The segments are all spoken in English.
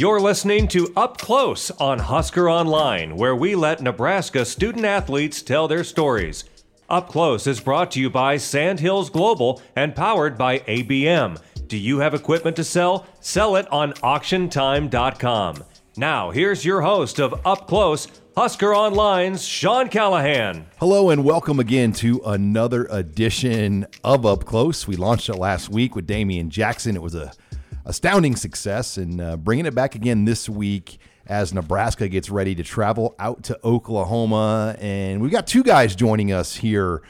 You're listening to Up Close on Husker Online, where we let Nebraska student athletes tell their stories. Up Close is brought to you by Sandhills Global and powered by ABM. Do you have equipment to sell? Sell it on auctiontime.com. Now, here's your host of Up Close, Husker Online's Sean Callahan. Hello and welcome again to another edition of Up Close. We launched it last week with Damian Jackson. It was a astounding success, and uh, bringing it back again this week as Nebraska gets ready to travel out to Oklahoma. And we've got two guys joining us here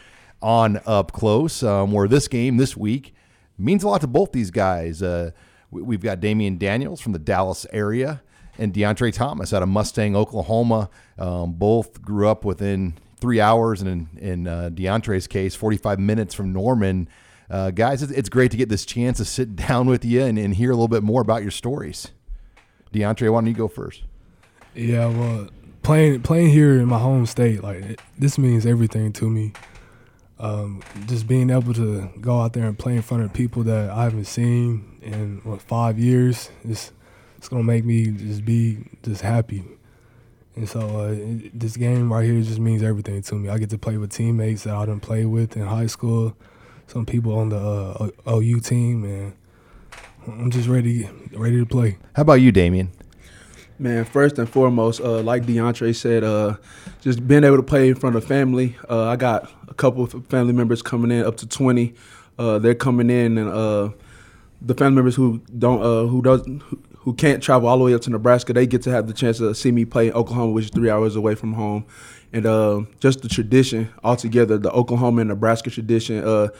on Up Close, um, where this game this week means a lot to both these guys. Uh, we- we've got Damion Daniels from the Dallas area and Deontre Thomas out of Mustang, Oklahoma. Um, both grew up within three hours, and in, in uh, DeAndre's case, 45 minutes from Norman. Uh, guys, it's, it's great to get this chance to sit down with you and, and hear a little bit more about your stories. DeAndre, why don't you go first? Yeah, well, playing playing here in my home state, like it, this means everything to me. Um, just being able to go out there and play in front of people that I haven't seen in what five years, it's it's gonna make me just be just happy. And so uh, this game right here just means everything to me. I get to play with teammates that I didn't play with in high school, some people on the uh, OU team, and I'm just ready ready to play. How about you, Damien? Man, first and foremost, uh, like DeAndre said, uh, just being able to play in front of family. Uh, I got a couple of family members coming in, up to twenty. Uh, they're coming in, and uh, the family members who don't, uh, who doesn't, who, who can't travel all the way up to Nebraska, they get to have the chance to see me play in Oklahoma, which is three hours away from home. And uh, just the tradition altogether, the Oklahoma and Nebraska tradition.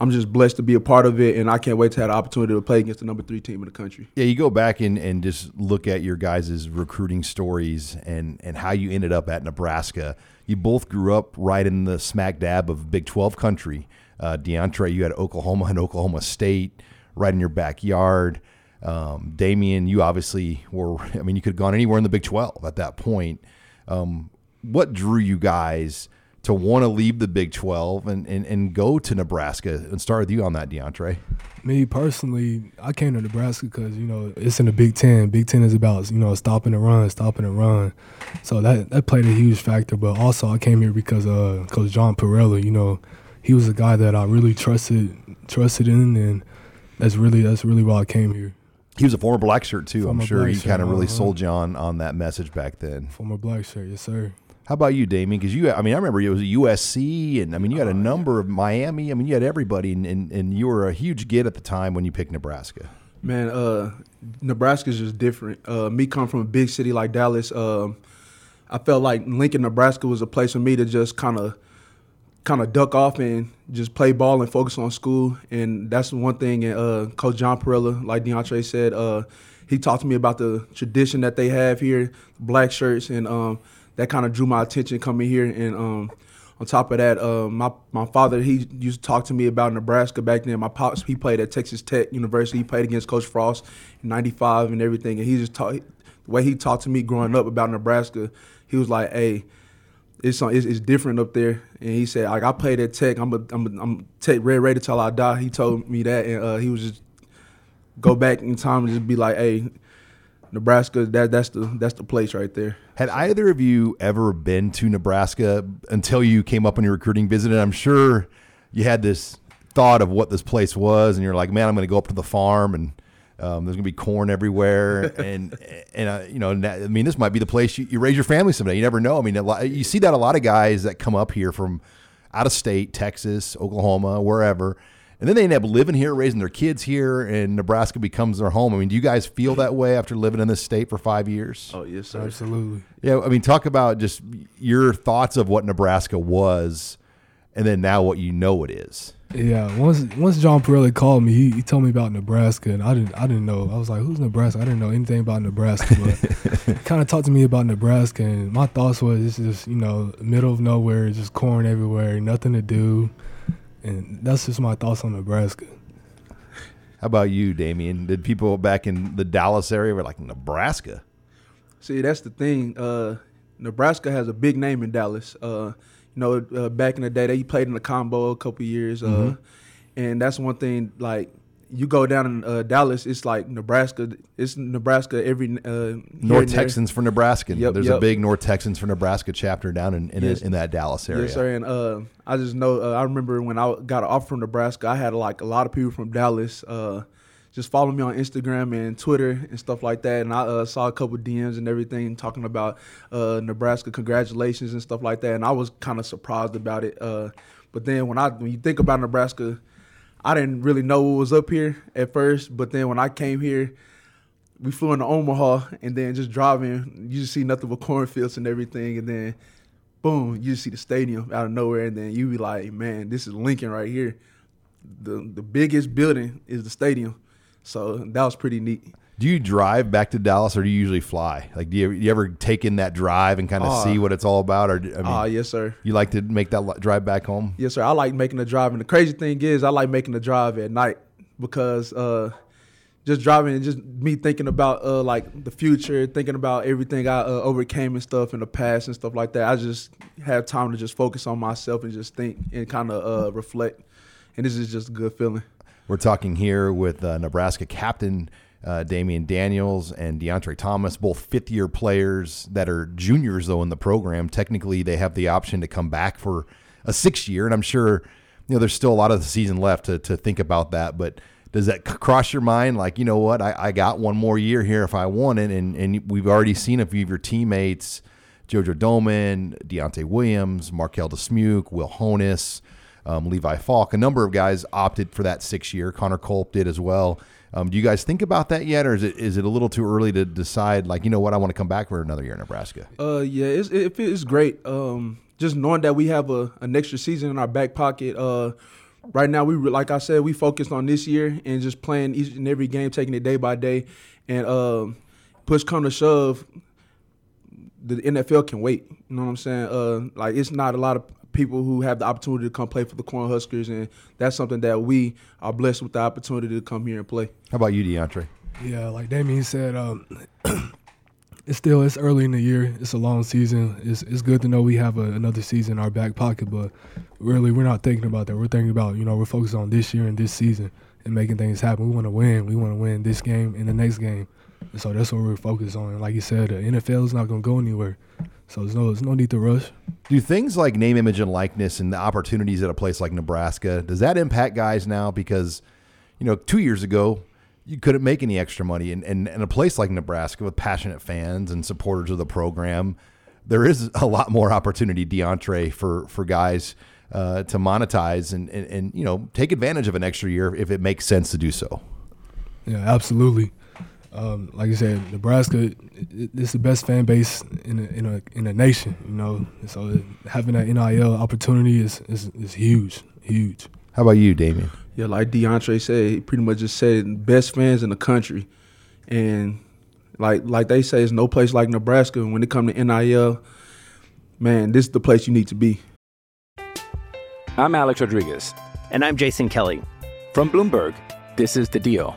I'm just blessed to be a part of it, and I can't wait to have the opportunity to play against the number three team in the country. Yeah, you go back and, and just look at your guys' recruiting stories and, and how you ended up at Nebraska. You both grew up right in the smack dab of Big 12 country. Uh, DeAndre, you had Oklahoma and Oklahoma State right in your backyard. Um, Damien, you obviously were, I mean, you could have gone anywhere in the Big 12 at that point. Um, what drew you guys to want to leave the Big 12 and, and, and go to Nebraska? And start with you on that, DeAndre. Me personally, I came to Nebraska because you know it's in the Big Ten. Big Ten is about you know stopping the run, stopping the run. So that that played a huge factor. But also, I came here because uh, Coach John Parrella. You know, he was a guy that I really trusted trusted in, and that's really that's really why I came here. He was a former black shirt too. I'm sure he kind of really uh-huh. sold you on on that message back then. Former black shirt, yes sir. How about you, Damien? Because you, I mean, I remember it was USC, and I mean, you had Oh, a number of Miami. I mean, you had everybody, and, and, and you were a huge get at the time when you picked Nebraska. Man, uh, Nebraska's just different. Uh, me coming from a big city like Dallas, um, I felt like Lincoln, Nebraska was a place for me to just kind of, kind of duck off and just play ball and focus on school. And that's one thing. And uh, Coach John Parrella, like DeAndre said, uh, he talked to me about the tradition that they have here, black shirts, and um, that kind of drew my attention coming here. And um, on top of that, uh, my my father he used to talk to me about Nebraska back then. My pops he played at Texas Tech University. He played against Coach Frost in '95 and everything. And he just taught the way he talked to me growing up about Nebraska. He was like, "Hey, it's it's, it's different up there." And he said, "Like I played at Tech. I'm a, I'm a, I'm Tech Red Raider till I die." He told me that, and uh, he was just go back in time and just be like, "Hey, Nebraska, that that's the that's the place right there." Had either of you ever been to Nebraska until you came up on your recruiting visit? And I'm sure you had this thought of what this place was, and you're like, "Man, I'm going to go up to the farm and." Um, there's gonna be corn everywhere, and and uh, you know, I mean, this might be the place you, you raise your family someday. You never know. I mean, a lot, you see that a lot of guys that come up here from out of state, Texas, Oklahoma, wherever, and then they end up living here, raising their kids here, and Nebraska becomes their home. I mean, do you guys feel that way after living in this state for five years? Oh yes, sir. Absolutely. Yeah, I mean, talk about just your thoughts of what Nebraska was, and then now what you know it is. Yeah, once once John Parrella called me, he, he told me about Nebraska, and I didn't I didn't know. I was like, "Who's Nebraska?" I didn't know anything about Nebraska, but kind of talked to me about Nebraska, and my thoughts was it's just you know middle of nowhere, just corn everywhere, nothing to do, and that's just my thoughts on Nebraska. How about you, Damien? Did people back in the Dallas area were like Nebraska? See, that's the thing. Uh, Nebraska has a big name in Dallas. Uh, you know, uh, back in the day, they played in the combo a couple years, uh, Mm-hmm. and that's one thing. Like, you go down in uh, Dallas, it's like Nebraska. It's Nebraska every uh, North there. Texans for Nebraska. Yep, There's a big North Texans for Nebraska chapter down in in, Yes. in that Dallas area. Yes, sir. And uh, I just know uh, I remember when I got an offer from Nebraska, I had like a lot of people from Dallas uh, just follow me on Instagram and Twitter and stuff like that. And I uh, saw a couple DMs and everything talking about uh, Nebraska, congratulations and stuff like that. And I was kind of surprised about it. Uh, but then when I when you think about Nebraska, I didn't really know what was up here at first. But then when I came here, we flew into Omaha and then just driving, you just see nothing but cornfields and everything. And then boom, you just see the stadium out of nowhere, and then you be like, man, this is Lincoln right here. The the biggest building is the stadium, so that was pretty neat. Do you drive back to Dallas, or do you usually fly? Like, do you, you ever take in that drive and kind of Ah. see what it's all about, or I mean, Ah, yes, sir. you like to make that drive back home? Yes, sir. I like making the drive, and the crazy thing is, I like making the drive at night because uh, just driving and just me thinking about uh, like the future, thinking about everything I uh, overcame and stuff in the past and stuff like that. I just have time to just focus on myself and just think and kind of uh, reflect, and this is just a good feeling. We're talking here with uh, Nebraska captain uh, Damion Daniels and Deontre Thomas, both fifth year players that are juniors, though, in the program. Technically, they have the option to come back for a sixth year. And I'm sure, you know, there's still a lot of the season left to, to think about that. But does that cross your mind? Like, you know what? I, I got one more year here if I want it. And, and we've already seen a few of your teammates, JoJo Domann, Deontay Williams, Marquel Dismuke, Will Honas um, Levi Falck. A number of guys opted for that six year. Connor Culp did as well. Um, do you guys think about that yet, or is it is it a little too early to decide? Like, you know what, I want to come back for another year in Nebraska. Uh, yeah, it's, it feels great. Um, just knowing that we have a an extra season in our back pocket. Uh, right now we like I said, we focused on this year and just playing each and every game, taking it day by day, and um, push come to shove, the NFL can wait. You know what I'm saying? Uh, like it's not a lot of people who have the opportunity to come play for the Cornhuskers, and that's something that we are blessed with the opportunity to come here and play. How about you, DeAndre? Yeah, like Damien said, um, it's still it's early in the year. It's a long season. It's it's good to know we have a, another season in our back pocket, but really we're not thinking about that. We're thinking about you know we're focused on this year and this season and making things happen. We want to win. We want to win this game and the next game. And so that's what we're focused on. And like you said, the NFL is not going to go anywhere. So there's no there's no need to rush. Do things like name, image, and likeness and the opportunities at a place like Nebraska does that impact guys now? Because you know, two years ago you couldn't make any extra money, and and, and a place like Nebraska with passionate fans and supporters of the program, there is a lot more opportunity, DeAndre, for for guys. Uh, to monetize and, and, and you know take advantage of an extra year if it makes sense to do so. Yeah, absolutely. Um, like I said, Nebraska it, it- it's the best fan base in a, in a in a nation. You know, so having that NIL opportunity is, is is huge, huge. How about you, Damien? Yeah, like DeAndre said, he pretty much just said best fans in the country, and like like they say, it's no place like Nebraska. When it comes to NIL, man, this is the place you need to be. I'm Alex Rodriguez. And I'm Jason Kelly. From Bloomberg, this is The Deal.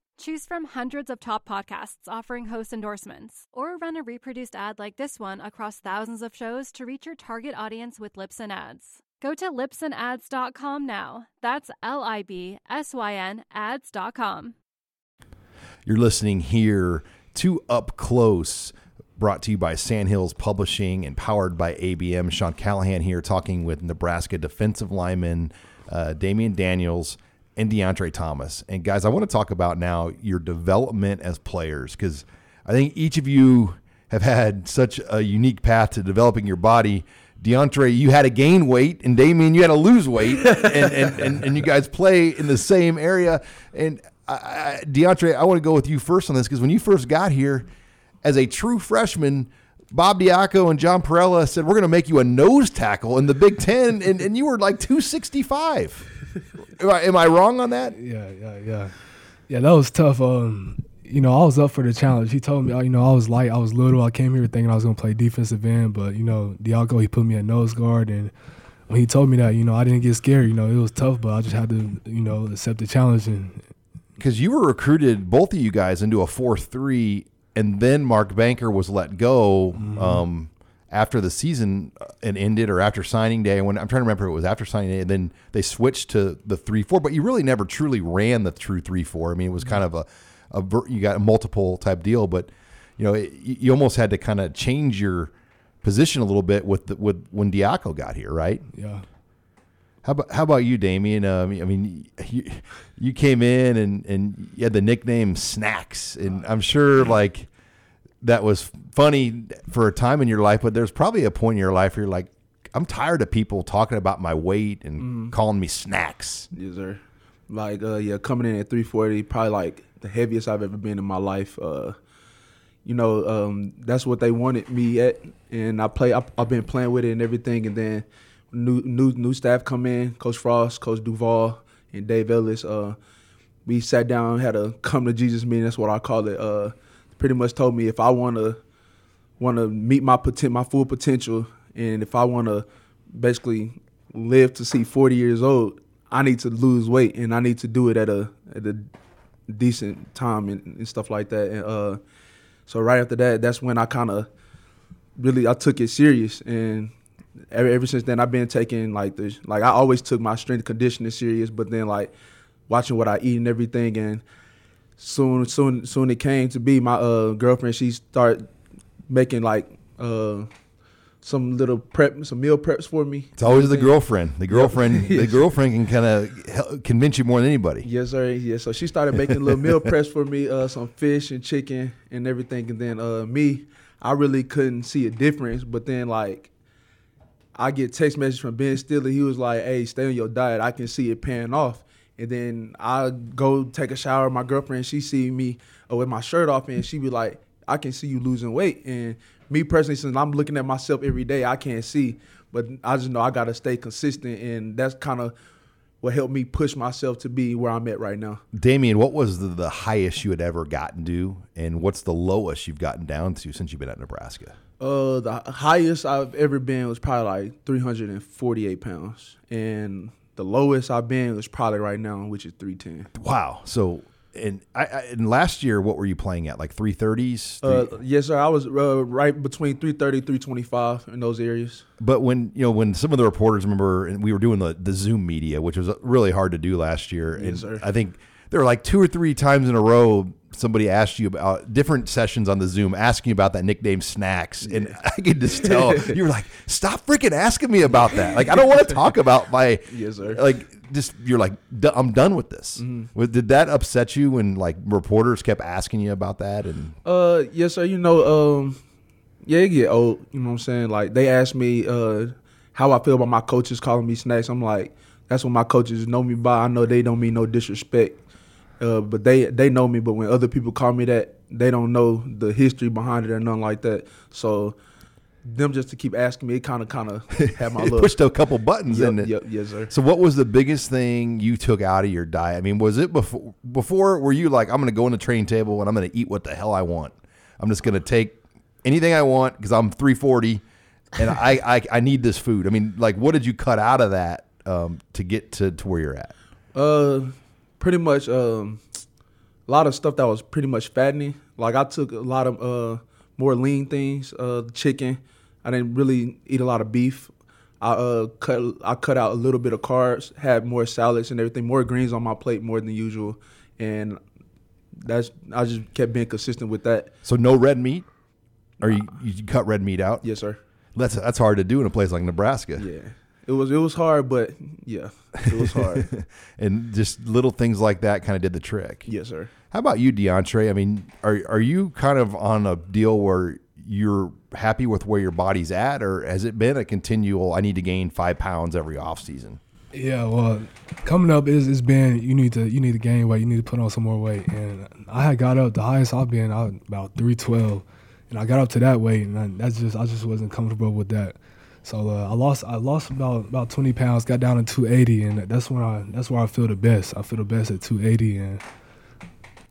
Choose from hundreds of top podcasts offering host endorsements, or run a reproduced ad like this one across thousands of shows to reach your target audience with Libsyn Ads. Go to libsynads.com now. That's L I B S Y N ads.com. You're listening here to Up Close, brought to you by Sandhills Publishing and powered by ABM. Sean Callahan here talking with Nebraska defensive lineman uh, Damion Daniels and Deontre Thomas. And guys, I want to talk about now your development as players because I think each of you have had such a unique path to developing your body. Deontre, you had to gain weight, and Damien, you had to lose weight, and, and, and, and you guys play in the same area. And I, I, Deontre, I want to go with you first on this because when you first got here as a true freshman, Bob Diaco and John Parrella said, We're going to make you a nose tackle in the Big Ten, and, and you were like 265. Am, I, am I wrong on that? Yeah, yeah, yeah. Yeah, that was tough. Um, you know, I was up for the challenge. He told me, you know, I was light, I was little. I came here thinking I was going to play defensive end, but, you know, Diaco, he put me at nose guard. And when he told me that, you know, I didn't get scared. You know, it was tough, but I just had to, you know, accept the challenge. And Because you were recruited, both of you guys, into a 4 3 and then Mark Banker was let go Mm-hmm. um, after the season uh, and ended, or after signing day. When I'm trying to remember, it was after signing day, and then they switched to the three four. But you really never truly ran the true three four. I mean, it was kind of a, a you got a multiple type deal, but you know, it, you you almost had to kind of change your position a little bit with the, with when Diaco got here, right? yeah. How about how about you, Damien? Um, I mean, you, you came in and and you had the nickname Snacks, and I'm sure like that was funny for a time in your life, but there's probably a point in your life where you're like, I'm tired of people talking about my weight and calling me Snacks. Yes, sir. Like, uh, yeah, coming in at 340, probably like the heaviest I've ever been in my life. Uh, you know, um, that's what they wanted me at, and I play. I, I've been playing with it and everything, and then new new new staff come in, Coach Frost, Coach Duval, and Dave Ellis. Uh, we sat down, had a come to Jesus meeting. That's what I call it. Pretty much told me if I want to want to meet my poten- my full potential, and if I want to basically live to see 40 years old, I need to lose weight, and I need to do it at a at a decent time and, and stuff like that. And uh, so right after that, that's when I kind of really I took it serious, and ever, ever since then I've been taking like the like I always took my strength conditioning serious, but then like watching what I eat and everything, and soon soon soon it came to be my uh, girlfriend. She started making like uh, some little prep, some meal preps for me. It's always the girlfriend. The girlfriend. the girlfriend can kind of convince you more than anybody. Yes, sir. Yeah. So she started making little meal preps for me, uh, some fish and chicken and everything. And then uh, me, I really couldn't see a difference. But then like, I get text message from Ben Stiller. He was like, "Hey, stay on your diet. I can see it paying off." And then I go take a shower. My girlfriend, she see me uh, with my shirt off, and she be like, "I can see you losing weight." And me personally, since I'm looking at myself every day, I can't see. But I just know I gotta stay consistent, and that's kind of what helped me push myself to be where I'm at right now. Damien, what was the, the highest you had ever gotten to, and what's the lowest you've gotten down to since you've been at Nebraska? Uh, the highest I've ever been was probably like 348 pounds, and the lowest I've been was probably right now, which is 310. Wow. So, and I, I and last year, what were you playing at? Like three thirties? Uh, yes, sir. I was uh, right between 330, 325 in those areas. But when you know when some of the reporters remember, and we were doing the the Zoom media, which was really hard to do last year, and sir. I think there were like two or three times in a row somebody asked you about different sessions on the Zoom, asking you about that nickname Snacks, and I could just tell you were like, "Stop freaking asking me about that! Like, I don't want to talk about my Yes, sir. like." Just you're like, "D- I'm done with this. Mm-hmm. Did that upset you when like reporters kept asking you about that? And Uh, yes, sir. You know, um, yeah, it get old. You know what I'm saying? Like they asked me uh how I feel about my coaches calling me snacks. I'm like, that's what my coaches know me by. I know they don't mean no disrespect. Uh, but they they know me. But when other people call me that, they don't know the history behind it or nothing like that. So them just to keep asking me, it kind of kind of had my little pushed a couple buttons Yep, in it. Yep, yes, sir. So, what was the biggest thing you took out of your diet? I mean, was it before? Before, were you like, I'm going to go in the training table and I'm going to eat what the hell I want? I'm just going to take anything I want because I'm 340 and I, I I need this food. I mean, like, what did you cut out of that um, to get to, to where you're at? Uh, pretty much um, a lot of stuff that was pretty much fattening. Like I took a lot of uh more lean things, uh, chicken. I didn't really eat a lot of beef. I uh cut I cut out a little bit of carbs, had more salads and everything, more greens on my plate more than usual, and that's I just kept being consistent with that. So, no red meat, or you, you cut red meat out? Yes, sir. That's that's hard to do in a place like Nebraska. Yeah, it was it was hard, but yeah, it was hard. and just little things like that kind of did the trick. yes, sir. How about you, DeAndre? I mean, are are you kind of on a deal where you're happy with where your body's at, or has it been a continual? I need to gain five pounds every off season. Yeah, well, coming up is it's been you need to you need to gain weight, you need to put on some more weight, and I had got up the highest I've been out about three twelve, and I got up to that weight, and I, that's just I just wasn't comfortable with that. So uh, I lost I lost about about twenty pounds, got down to two eighty, and that's when I that's where I feel the best. I feel the best at two eighty, and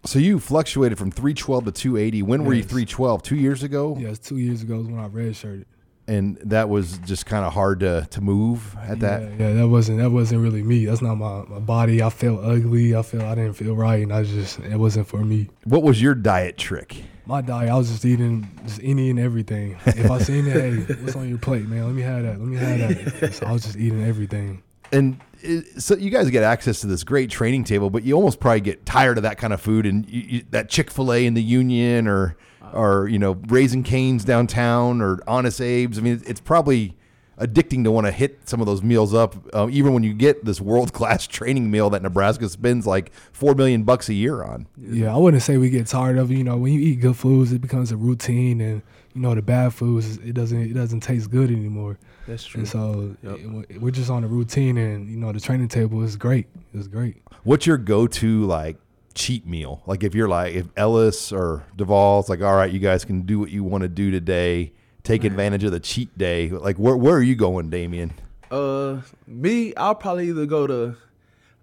So you fluctuated from three twelve to two eighty. When were you three twelve? Two years ago, it's two years ago is when I redshirted. And that was just kind of hard to to move at that. Yeah, yeah, that wasn't that wasn't really me. That's not my, my body. I felt ugly. I felt I didn't feel right, and I just it wasn't for me. What was your diet trick? My diet, I was just eating just any and everything. If I seen it, hey, what's on your plate, man? Let me have that. Let me have that. So I was just eating everything. And it, so you guys get access to this great training table, but you almost probably get tired of that kind of food and you, you, that Chick Fil A in the Union or or you know Raising Canes downtown or Honest Abe's. I mean, it's probably addicting to want to hit some of those meals up, uh, even when you get this world class training meal that Nebraska spends like four million bucks a year on. Yeah, I wouldn't say we get tired of it. You know, when you eat good foods, it becomes a routine, and you know the bad foods, it doesn't it doesn't taste good anymore. That's true. And so it- we're just on a routine, and you know the training table is great. It's great. What's your go to like cheat meal? Like if you're like if Ellis or Duval's like, all right, you guys can do what you want to do today. Take advantage of the cheat day. Like where where are you going, Damien? Uh, me, I'll probably either go to,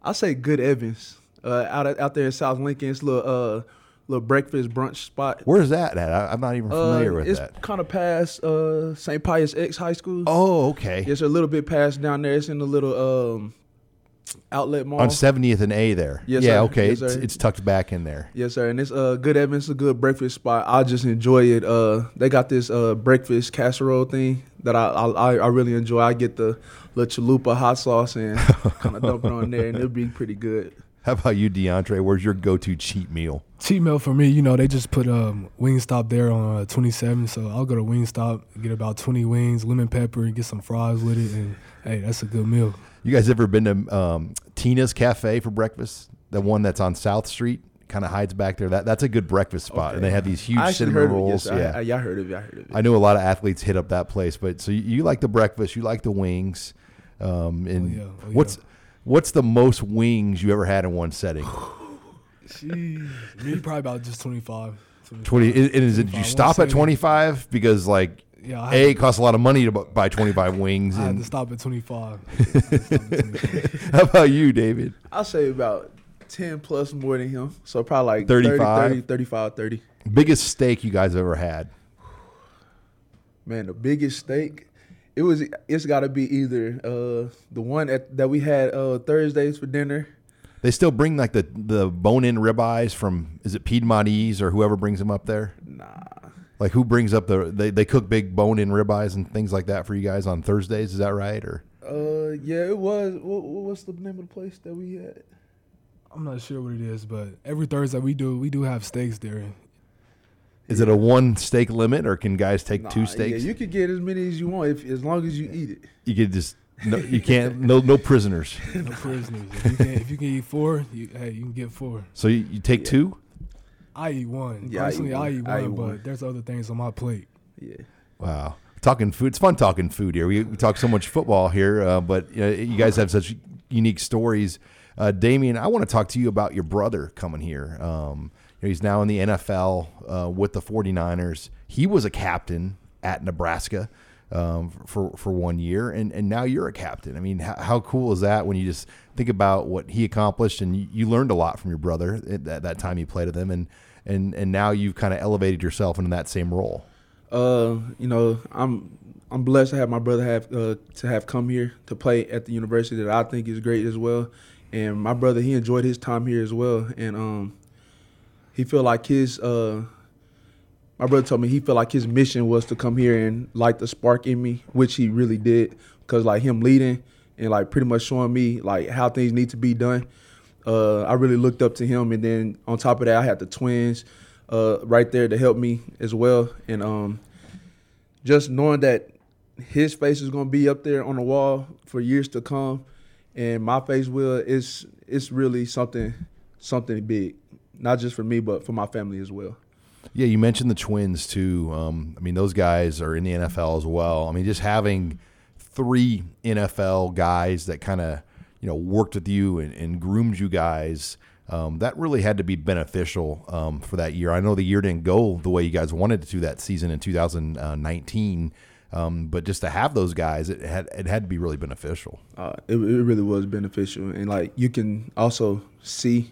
I'll say Good Evans, uh, out out there in South Lincoln. It's a little uh little breakfast brunch spot. Where's that at? I, I'm not even familiar Uh, with it's that. kind of past uh St. Pius X High School. Oh, okay. It's a little bit past down there. It's in the little um outlet mall. On 70th and A there. Yes, yeah, sir. okay. Yes, it's, sir. it's tucked back in there. Yes, sir. And it's uh good Evans, a good breakfast spot. I just enjoy it. Uh, they got this uh breakfast casserole thing that I I, I really enjoy. I get the little Cholula hot sauce and kind of dump it on there, and it'll be pretty good. How about you, DeAndre? Where's your go to cheat meal? Cheat meal for me, you know, they just put um, Wingstop there on uh, 27, so I'll go to Wingstop, get about 20 wings, lemon pepper, and get some fries with it, and hey, that's a good meal. You guys ever been to um, Tina's Cafe for breakfast? The one that's on South Street, kind of hides back there. That that's a good breakfast spot, and they have these huge I cinnamon heard rolls. of it. Yes, yeah, I, I, yeah, I heard of it. I heard of it. I know a lot of athletes hit up that place, but so you, you like the breakfast, you like the wings, um, and yeah. Oh, what's what's the most wings you ever had in one setting? Jeez. Me, probably about just 25. 25. Twenty. And is it? Did you stop at twenty five because like Yeah, I a it costs a lot of money to bu- buy twenty five wings? I had And to stop at 25. I had to stop at 25. how about you, David? I'll say about 10 plus more than him. So probably like 35? 30, 30 35, 30. Biggest steak you guys ever had? Man, the biggest steak. It was. It's got to be either uh, the one at, that we had uh, Thursdays for dinner. They still bring like the the bone in ribeyes from is it Piedmontese or whoever brings them up there? Nah. Like who brings up the they, they cook big bone in ribeyes and things like that for you guys on Thursdays? Is that right? Or Uh, yeah, it was. What, what's the name of the place that we had? I'm not sure what it is, but every Thursday we do we do have steaks there. is it a one steak limit or can guys take Nah, two steaks? Yeah, you could get as many as you want if as long as you eat it. you could just no, you can't no no prisoners. No prisoners. If you can, if you can eat four, you, hey, you can get four. So you, you take two? I eat one. Yeah, I eat Personally, I eat one. one, I eat but one. there's other things on my plate. Yeah. Wow. Talking food. It's fun talking food here. We, we talk so much football here, uh, but you, know, you guys have such unique stories. Uh, Damien, I want to talk to you about your brother coming here. Um, you know, he's now in the NFL uh, with the 49ers. He was a captain at Nebraska um, for for one year, and and now you're a captain. I mean, how, how, cool is that when you just think about what he accomplished, and you, you learned a lot from your brother at that, that time you played with him, and and and now you've kind of elevated yourself into that same role. Uh, you know, I'm I'm blessed to have my brother have uh, to have come here to play at the university that I think is great as well, and my brother he enjoyed his time here as well, and um, he felt like his uh my brother told me he felt like his mission was to come here and light the spark in me, which he really did. Cause like him leading and like pretty much showing me like how things need to be done. Uh, I really looked up to him, and then on top of that, I had the twins uh, right there to help me as well. And um, just knowing that his face is gonna be up there on the wall for years to come, and my face will, it's it's really something something big, not just for me, but for my family as well. Yeah, you mentioned the Twins too. Um, I mean, those guys are in the NFL as well. I mean, just having three NFL guys that kind of you know worked with you and, and groomed you guys. Um, that really had to be beneficial um, for that year. I know the year didn't go the way you guys wanted to that season in 2019, um, but just to have those guys, it had it had to be really beneficial. Uh, it, it really was beneficial, and like you can also see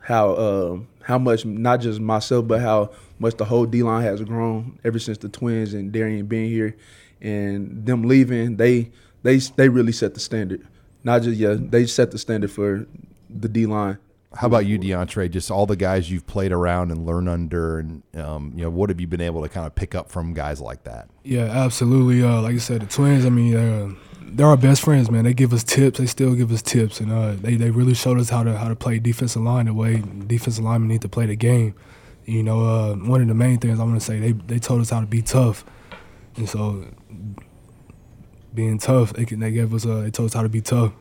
how uh, how much not just myself, but how much the whole D line has grown ever since the twins and Darrion being here, and them leaving. They they they really set the standard. Not just yeah, they set the standard for the D line. How about you, DeAndre? Just all the guys you've played around and learned under, and um, you know, what have you been able to kind of pick up from guys like that? Yeah, absolutely. Uh, like I said, the twins. I mean, uh, they're our best friends, man. They give us tips. They still give us tips, and uh, they they really showed us how to how to play defensive line the way defensive linemen need to play the game. You know, uh, one of the main things I want to say, they they told us how to be tough, and so being tough, they can, they gave us uh, they told us how to be tough.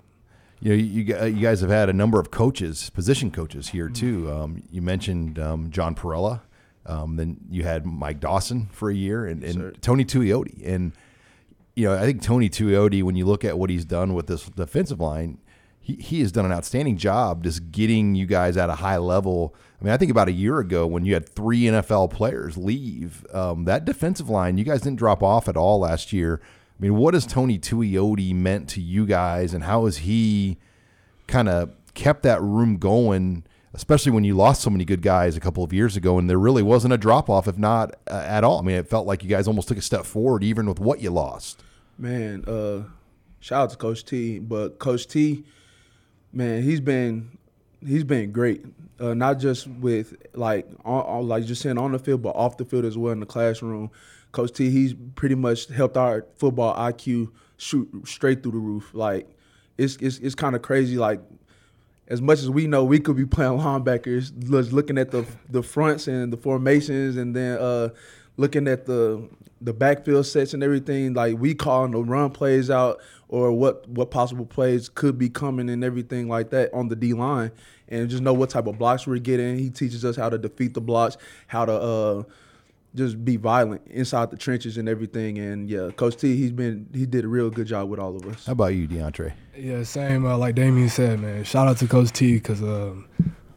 You know, you, you guys have had a number of coaches, position coaches here too. Um, you mentioned um, John Parrella. Um, then you had Mike Dawson for a year, and, and Tony Tuioti. And you know, I think Tony Tuioti, when you look at what he's done with this defensive line, he, he has done an outstanding job just getting you guys at a high level. I mean, I think about a year ago when you had three NFL players leave, um, that defensive line, you guys didn't drop off at all last year. I mean, what has Tony Tuioti meant to you guys, and how has he kind of kept that room going, especially when you lost so many good guys a couple of years ago, and there really wasn't a drop off, if not uh, at all. I mean, it felt like you guys almost took a step forward, even with what you lost. Man, uh, shout out to Coach T, but Coach T man, he's been he's been great. Uh, not just with like on, on, like just saying on the field, but off the field as well in the classroom. Coach T, he's pretty much helped our football IQ shoot straight through the roof. Like it's it's it's kind of crazy. Like as much as we know, we could be playing linebackers, just looking at the the fronts and the formations, and then uh, looking at the the backfield sets and everything. Like we calling the run plays out or what what possible plays could be coming and everything like that on the D line, and just know what type of blocks we're getting. He teaches us how to defeat the blocks, how to uh, just be violent inside the trenches and everything. And yeah, Coach T, he's been he did a real good job with all of us. How about you, DeAndre? Yeah, same. Uh, like Damien said, man. Shout out to Coach T because. Um,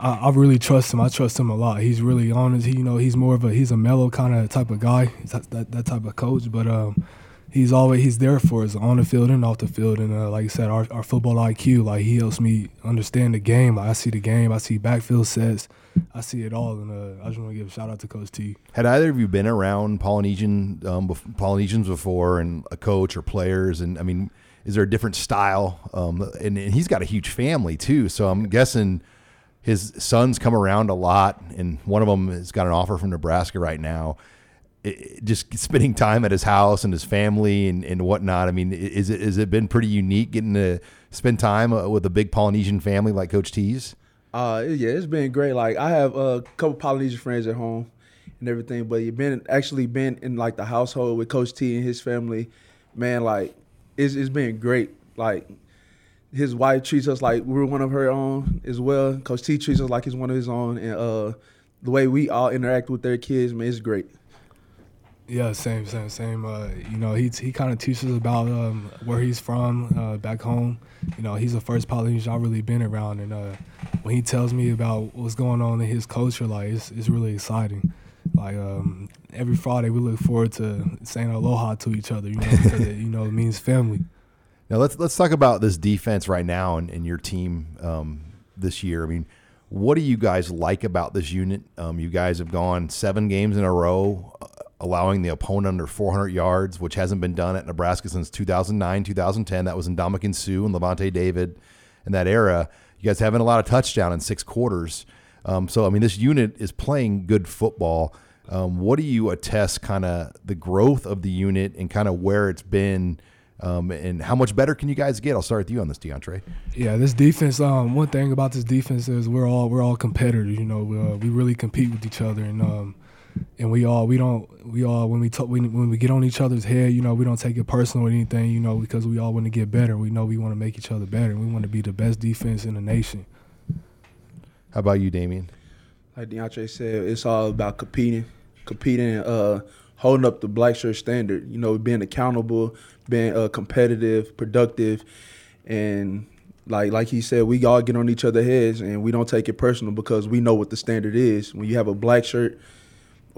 I, I, really trust him. I trust him a lot. He's really honest. He, you know, he's more of a he's a mellow kind of type of guy. That, that, that type of coach. But um, he's always he's there for us on the field and off the field. And uh, like I said, our, our football IQ, like he helps me understand the game. Like I see the game, I see backfield sets, I see it all. And uh, I just want to give a shout out to Coach T. Had either of you been around Polynesian um, Polynesians before, and a coach or players? And I mean, is there a different style? Um, and, and he's got a huge family too, so I'm guessing his sons come around a lot, and one of them has got an offer from Nebraska right now just spending time at his house and his family and, and whatnot. I mean, is it has it been pretty unique getting to spend time uh, with a big Polynesian family like Coach T's? Uh, yeah, it's been great. Like I have a couple Polynesian friends at home and everything, but you've been actually been in like the household with Coach T and his family. Man, like it's it's been great. Like his wife treats us like we're one of her own as well. Coach T treats us like he's one of his own, and uh, the way we all interact with their kids, man, it's great. Yeah, same, same, same. Uh, you know, he he kind of teaches about um, where he's from uh, back home. You know, he's the first Polynesian I've really been around, and uh, when he tells me about what's going on in his culture, like it's it's really exciting. Like um, every Friday we look forward to saying aloha to each other. You know, because it, you know it means family. Now let's let's talk about this defense right now and, and your team um, this year. I mean, what do you guys like about this unit? Um, you guys have gone seven games in a row, allowing the opponent under 400 yards, which hasn't been done at Nebraska since 2009, 2010. That was in Ndamukong Suh and Lavonte David in that era. You guys haven't a lot of touchdown in six quarters. Um, so I mean, this unit is playing good football. Um, what do you attest kind of the growth of the unit and kind of where it's been? Um, and how much better can you guys get? I'll start with you on this, DeAndre. Yeah, this defense. Um, one thing about this defense is we're all we're all competitors. You know, we, uh, we really compete with each other, and um, and we all we don't we all when we talk when, when we get on each other's head, you know, we don't take it personal or anything. You know, because we all want to get better. We know we want to make each other better. We want to be the best defense in the nation. How about you, Damien? Like DeAndre said, it's all about competing, competing, uh, holding up the black shirt standard. You know, being accountable, being uh, competitive, productive, and like like he said, we all get on each other's heads and we don't take it personal because we know what the standard is. When you have a black shirt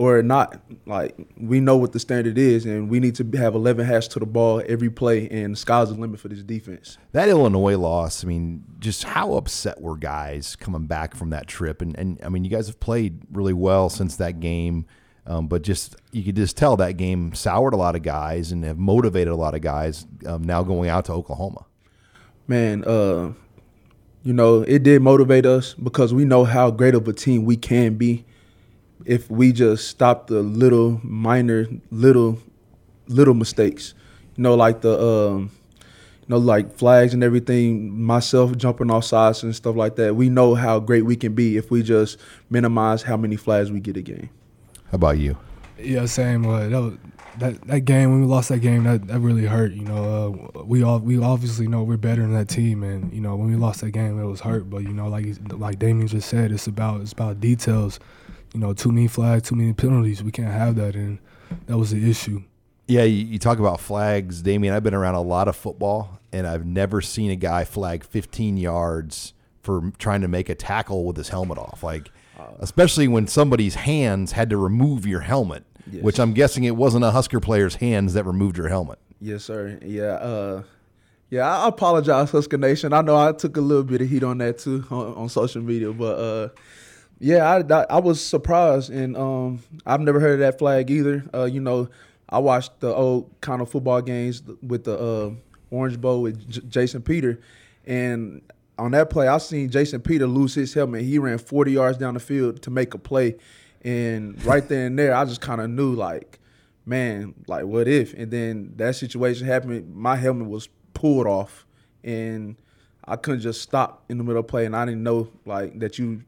or not, like we know what the standard is, and we need to have 11 hats to the ball every play, and the sky's the limit for this defense. That Illinois loss, I mean, just how upset were guys coming back from that trip? And and I mean, you guys have played really well since that game. Um, but just you could just tell that game soured a lot of guys and have motivated a lot of guys um, now going out to Oklahoma. Man, uh, you know it did motivate us because we know how great of a team we can be if we just stop the little minor little little mistakes. You know, like the um, you know like flags and everything. Myself jumping off sides and stuff like that. We know how great we can be if we just minimize how many flags we get a game. How about you? Yeah, same. Uh, that, was, that that game when we lost that game, that, that really hurt. You know, uh, we all we obviously know we're better than that team, and you know when we lost that game, it was hurt. But you know, like like Damien just said, it's about it's about details. You know, too many flags, too many penalties. We can't have that, and that was the issue. Yeah, you, you talk about flags, Damien. I've been around a lot of football, and I've never seen a guy flag 15 yards for trying to make a tackle with his helmet off. Like especially when somebody's hands had to remove your helmet, yes. which I'm guessing it wasn't a Husker player's hands that removed your helmet. Yes, sir. Yeah. Uh, yeah, I apologize, Husker Nation. I know I took a little bit of heat on that too on, on social media, but uh, yeah, I, I, was surprised, and um, I've never heard of that flag either. Uh, you know, I watched the old kind of football games with the uh, Orange Bowl with J- Jason Peter, and on that play, I seen Jason Peter lose his helmet. He ran 40 yards down the field to make a play, and right there and there, I just kind of knew like, man, like what if? And then that situation happened. My helmet was pulled off, and I couldn't just stop in the middle of play, and I didn't know like that you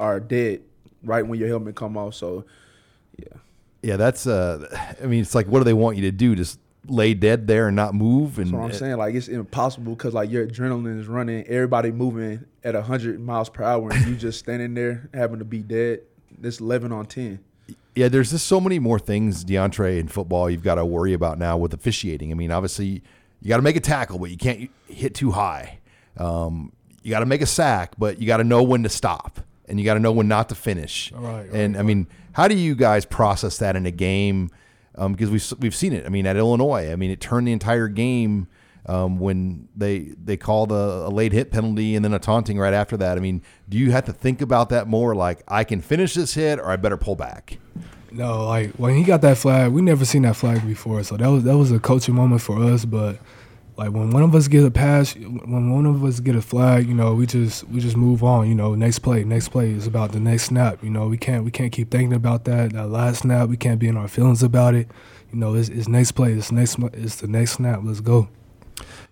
are dead right when your helmet come off. So, yeah. Yeah, that's uh I mean it's like what do they want you to do? Just lay dead there and not move. And That's what I'm saying. Like it's impossible because like your adrenaline is running, everybody moving at hundred miles per hour, and you just standing there having to be dead. This eleven on ten. Yeah, there's just so many more things, DeAndre, in football you've got to worry about now with officiating. I mean, obviously you got to make a tackle, but you can't hit too high. Um, you got to make a sack, but you got to know when to stop and you got to know when not to finish. Right, right, and I mean, how do you guys process that in a game? um, because we've we've seen it. I mean, at Illinois, I mean, it turned the entire game um, when they they called a, a, late hit penalty and then a taunting right after that. I mean, do you have to think about that more? Like, I can finish this hit, or I better pull back. No, like when he got that flag, we never seen that flag before, so that was that was a coaching moment for us. But like when one of us get a pass, when one of us get a flag, you know, we just we just move on. You know, next play, next play is about the next snap. You know, we can't we can't keep thinking about that that last snap. We can't be in our feelings about it. You know, it's, it's next play. It's next it's the next snap. Let's go.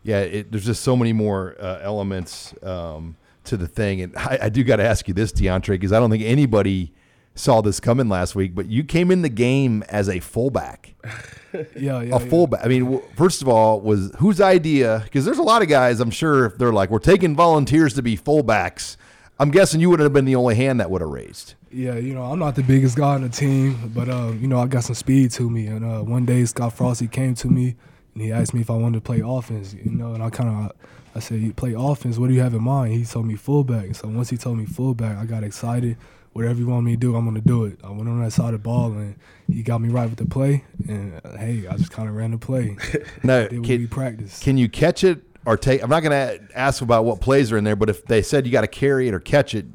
Yeah, it, there's just so many more uh, elements um, to the thing, and I, I do got to ask you this, DeAndre, because I don't think anybody saw this coming last week, but you came in the game as a fullback. yeah, yeah. A fullback. Yeah. I mean, first of all, was whose idea? Because there's a lot of guys, I'm sure, if they're like, we're taking volunteers to be fullbacks, I'm guessing you wouldn't have been the only hand that would have raised. Yeah, you know, I'm not the biggest guy on the team, but, uh, you know, I got some speed to me. And uh, one day, Scott Frosty came to me, and he asked me if I wanted to play offense. You know, and I kind of I said, "You play offense. What do you have in mind?" He told me fullback. So once he told me fullback, I got excited. Whatever you want me to do, I'm gonna do it. I went on that side of the ball, and he got me right with the play. And uh, hey, I just kind of ran the play. No, Did what can, we practiced. can you catch it or take? I'm not going to ask about what plays are in there, but if they said you got to carry it or catch it,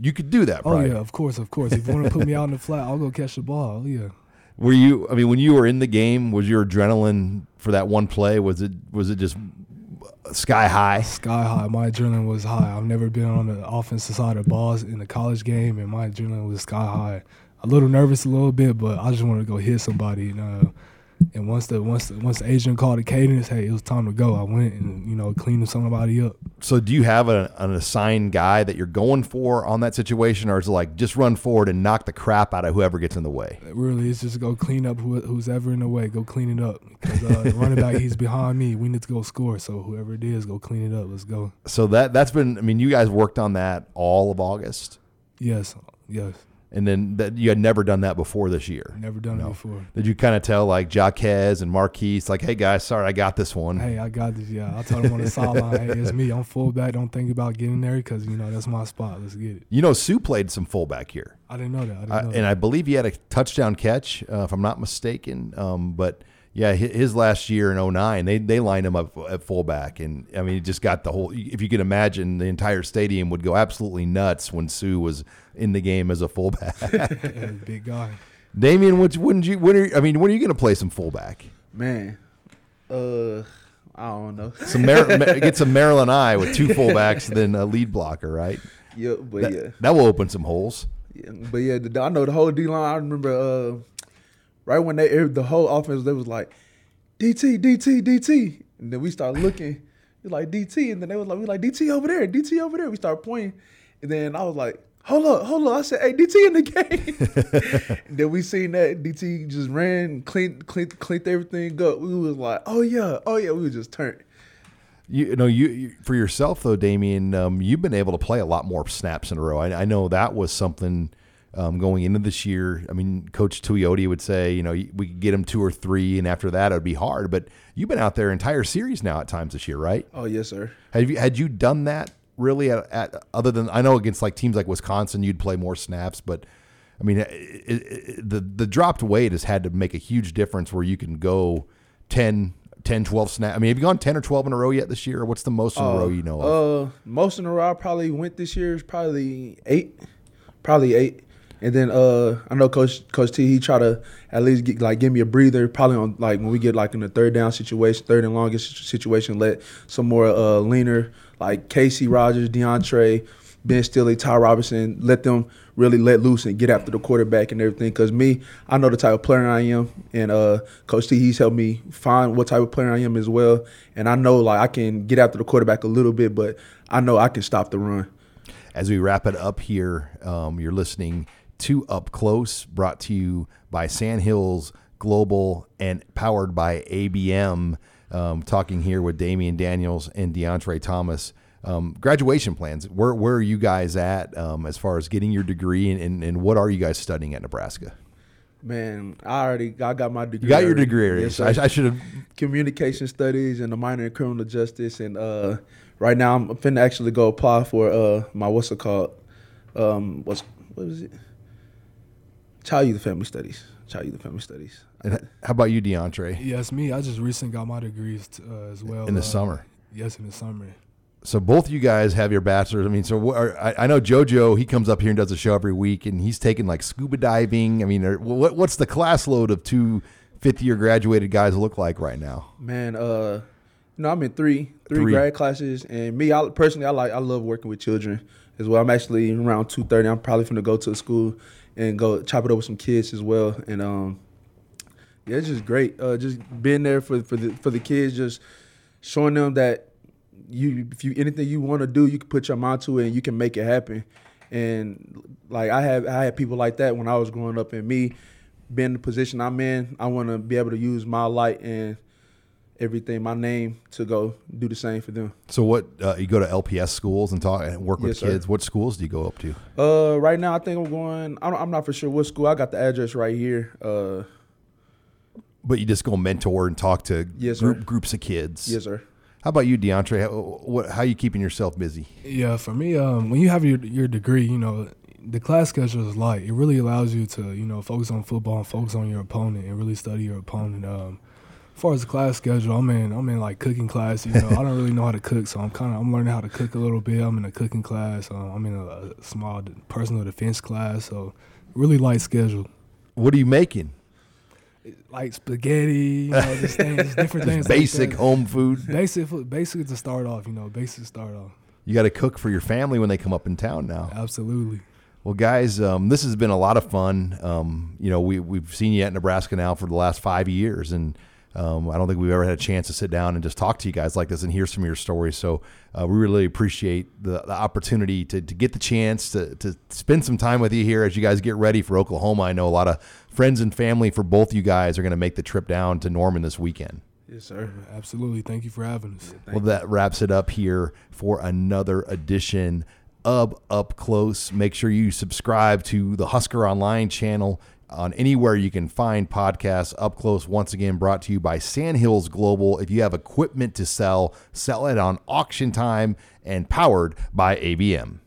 you could do that. Oh right? yeah, of course, of course. If you want to put me out in the flat, I'll go catch the ball. Oh, yeah. Were you? I mean, when you were in the game, was your adrenaline for that one play? Was it? Was it just sky high? Sky high. My adrenaline was high. I've never been on the offensive side of balls in the college game, and my adrenaline was sky high. A little nervous, a little bit, but I just wanted to go hit somebody. And, uh, and once the once the, once the agent called the cadence, hey, it was time to go. I went and you know cleaned somebody up. So, do you have a, an assigned guy that you're going for on that situation, or is it like just run forward and knock the crap out of whoever gets in the way? Really, it's just go clean up who, who's ever in the way. Go clean it up because uh, the running back he's behind me. We need to go score. So whoever it is, go clean it up. Let's go. So that that's been. I mean, you guys worked on that all of August, Yes, yes. And then that you had never done that before this year. Never done it before. Did you kind of tell like Jaquez and Markese, like, hey guys, sorry, I got this one. Hey, I got this. Yeah, I told him on the sideline, hey, it's me. I'm fullback. Don't think about getting there because you know that's my spot. Let's get it. You know, Suh played some fullback here. I didn't know that. I didn't I, know and that. I believe he had a touchdown catch, uh, if I'm not mistaken. Um, but yeah, his last year in 09, they they lined him up at fullback, and I mean, he just got the whole. If you can imagine, the entire stadium would go absolutely nuts when Suh was in the game as a fullback. Big guy. Damion, what wouldn't you? When are, I mean, when are you going to play some fullback? Man, uh, I don't know. Some Mar- get some Maryland I with two fullbacks, then a lead blocker, right? Yeah, but That, yeah. that will open some holes. Yeah, but yeah, the, I know the whole D line. I remember uh, right when they the whole offense, they was like DT, DT, DT, and then we started looking. It's like DT, and then they was like, we like DT over there, DT over there. We started pointing, and then I was like, hold up, hold up. I said, hey, DT in the game. and then we seen that DT just ran, cleaned, cleaned, cleaned everything up. We was like, oh yeah, oh yeah. We was just turned. You, you know, you, you for yourself though, Damion, um, you've been able to play a lot more snaps in a row. I, I know that was something um, going into this year. I mean, Coach Tuioti would say, you know, we could get him two or three, and after that, it would be hard. But you've been out there entire series now at times this year, right? Oh yes, sir. Have you had you done that really at, at other than I know against like teams like Wisconsin, you'd play more snaps, but I mean, it, it, the the dropped weight has had to make a huge difference where you can go 10, 10 12 snap. I mean, have you gone 10 or 12 in a row yet this year? Or what's the most in a row you know of? Uh, most in a row I probably went this year is probably eight, probably eight. And then uh, I know Coach Coach T he try to at least get, like give me a breather. Probably on like when we get like in the third down situation, third and longest situation, let some more uh, leaner like Casey Rogers, Deontre, Ben Stille, Ty Robinson, let them really let loose and get after the quarterback and everything. Because me, I know the type of player I am, and uh, Coach T he's helped me find what type of player I am as well. And I know like I can get after the quarterback a little bit, but I know I can stop the run. As we wrap it up here, um, you're listening to Up Close, brought to you by Sandhills Global and powered by ABM. Um, talking here with Damion Daniels and Deontre Thomas. Um, graduation plans. Where where are you guys at um, as far as getting your degree, and, and, and what are you guys studying at Nebraska? Man, I already I got my degree. You got your already. degree already. Yes, I. I should have. communication studies and a minor in criminal justice. And uh, right now, I'm finna actually go apply for uh, my what's it called? Um, what's what is it? Child youth and family studies. Child youth and family studies. And how about you, Deontre? Yes, me. I just recently got my degrees t- uh, as well. In the uh, summer. Yes, in the summer. So both you guys have your bachelors. I mean, so what are, I, I know JoJo. He comes up here and does a show every week, and he's taking like scuba diving. I mean, are, what, what's the class load of two fifth year graduated guys look like right now? Man, uh, you know, I'm in three, three Three. grad classes, and me, I personally, I like, I love working with children as well. I'm actually around two thirty. I'm probably finna go to the school and go chop it up with some kids as well, and um, yeah, it's just great. Uh, just being there for for the for the kids, just showing them that you if you anything you want to do, you can put your mind to it and you can make it happen. And like I have I had people like that when I was growing up, and me being the position I'm in, I want to be able to use my light and everything, my name, to go do the same for them. So what uh, you go to LPS schools and talk and work with Yes, sir. kids. What schools do you go up to? Uh, right now I think I'm going. I don't, I'm not for sure what school. I got the address right here. Uh, but you just go mentor and talk to Yes, group, sir. groups of kids. Yes, sir. How about you, Deontre? How, what, how you keeping yourself busy? Yeah, for me, um, when you have your your degree, you know, the class schedule is light. It really allows you to, you know, focus on football and focus on your opponent and really study your opponent. Um, as far as the class schedule, I'm in I'm in like cooking class. You know, I don't really know how to cook, so I'm kind of I'm learning how to cook a little bit. I'm in a cooking class. Um, I'm in a, a small personal defense class, so really light schedule. What are you making? Like spaghetti, you know, just things, different things. basic like home food. Basic, food- basic to start off. You know, basic to start off. You got to cook for your family when they come up in town now. Absolutely. Well, guys, um, this has been a lot of fun. Um, you know, we we've seen you at Nebraska now for the last five years, and um, I don't think we've ever had a chance to sit down and just talk to you guys like this and hear some of your stories. So uh, we really appreciate the, the opportunity to, to get the chance to, to spend some time with you here as you guys get ready for Oklahoma. I know a lot of friends and family for both you guys are going to make the trip down to Norman this weekend. Yes, sir. Absolutely. Thank you for having us. Well, that wraps it up here for another edition of Up Close. Make sure you subscribe to the Husker Online channel on anywhere you can find podcasts. Up Close, once again, brought to you by Sandhills Global. If you have equipment to sell, sell it on AuctionTime and powered by ABM.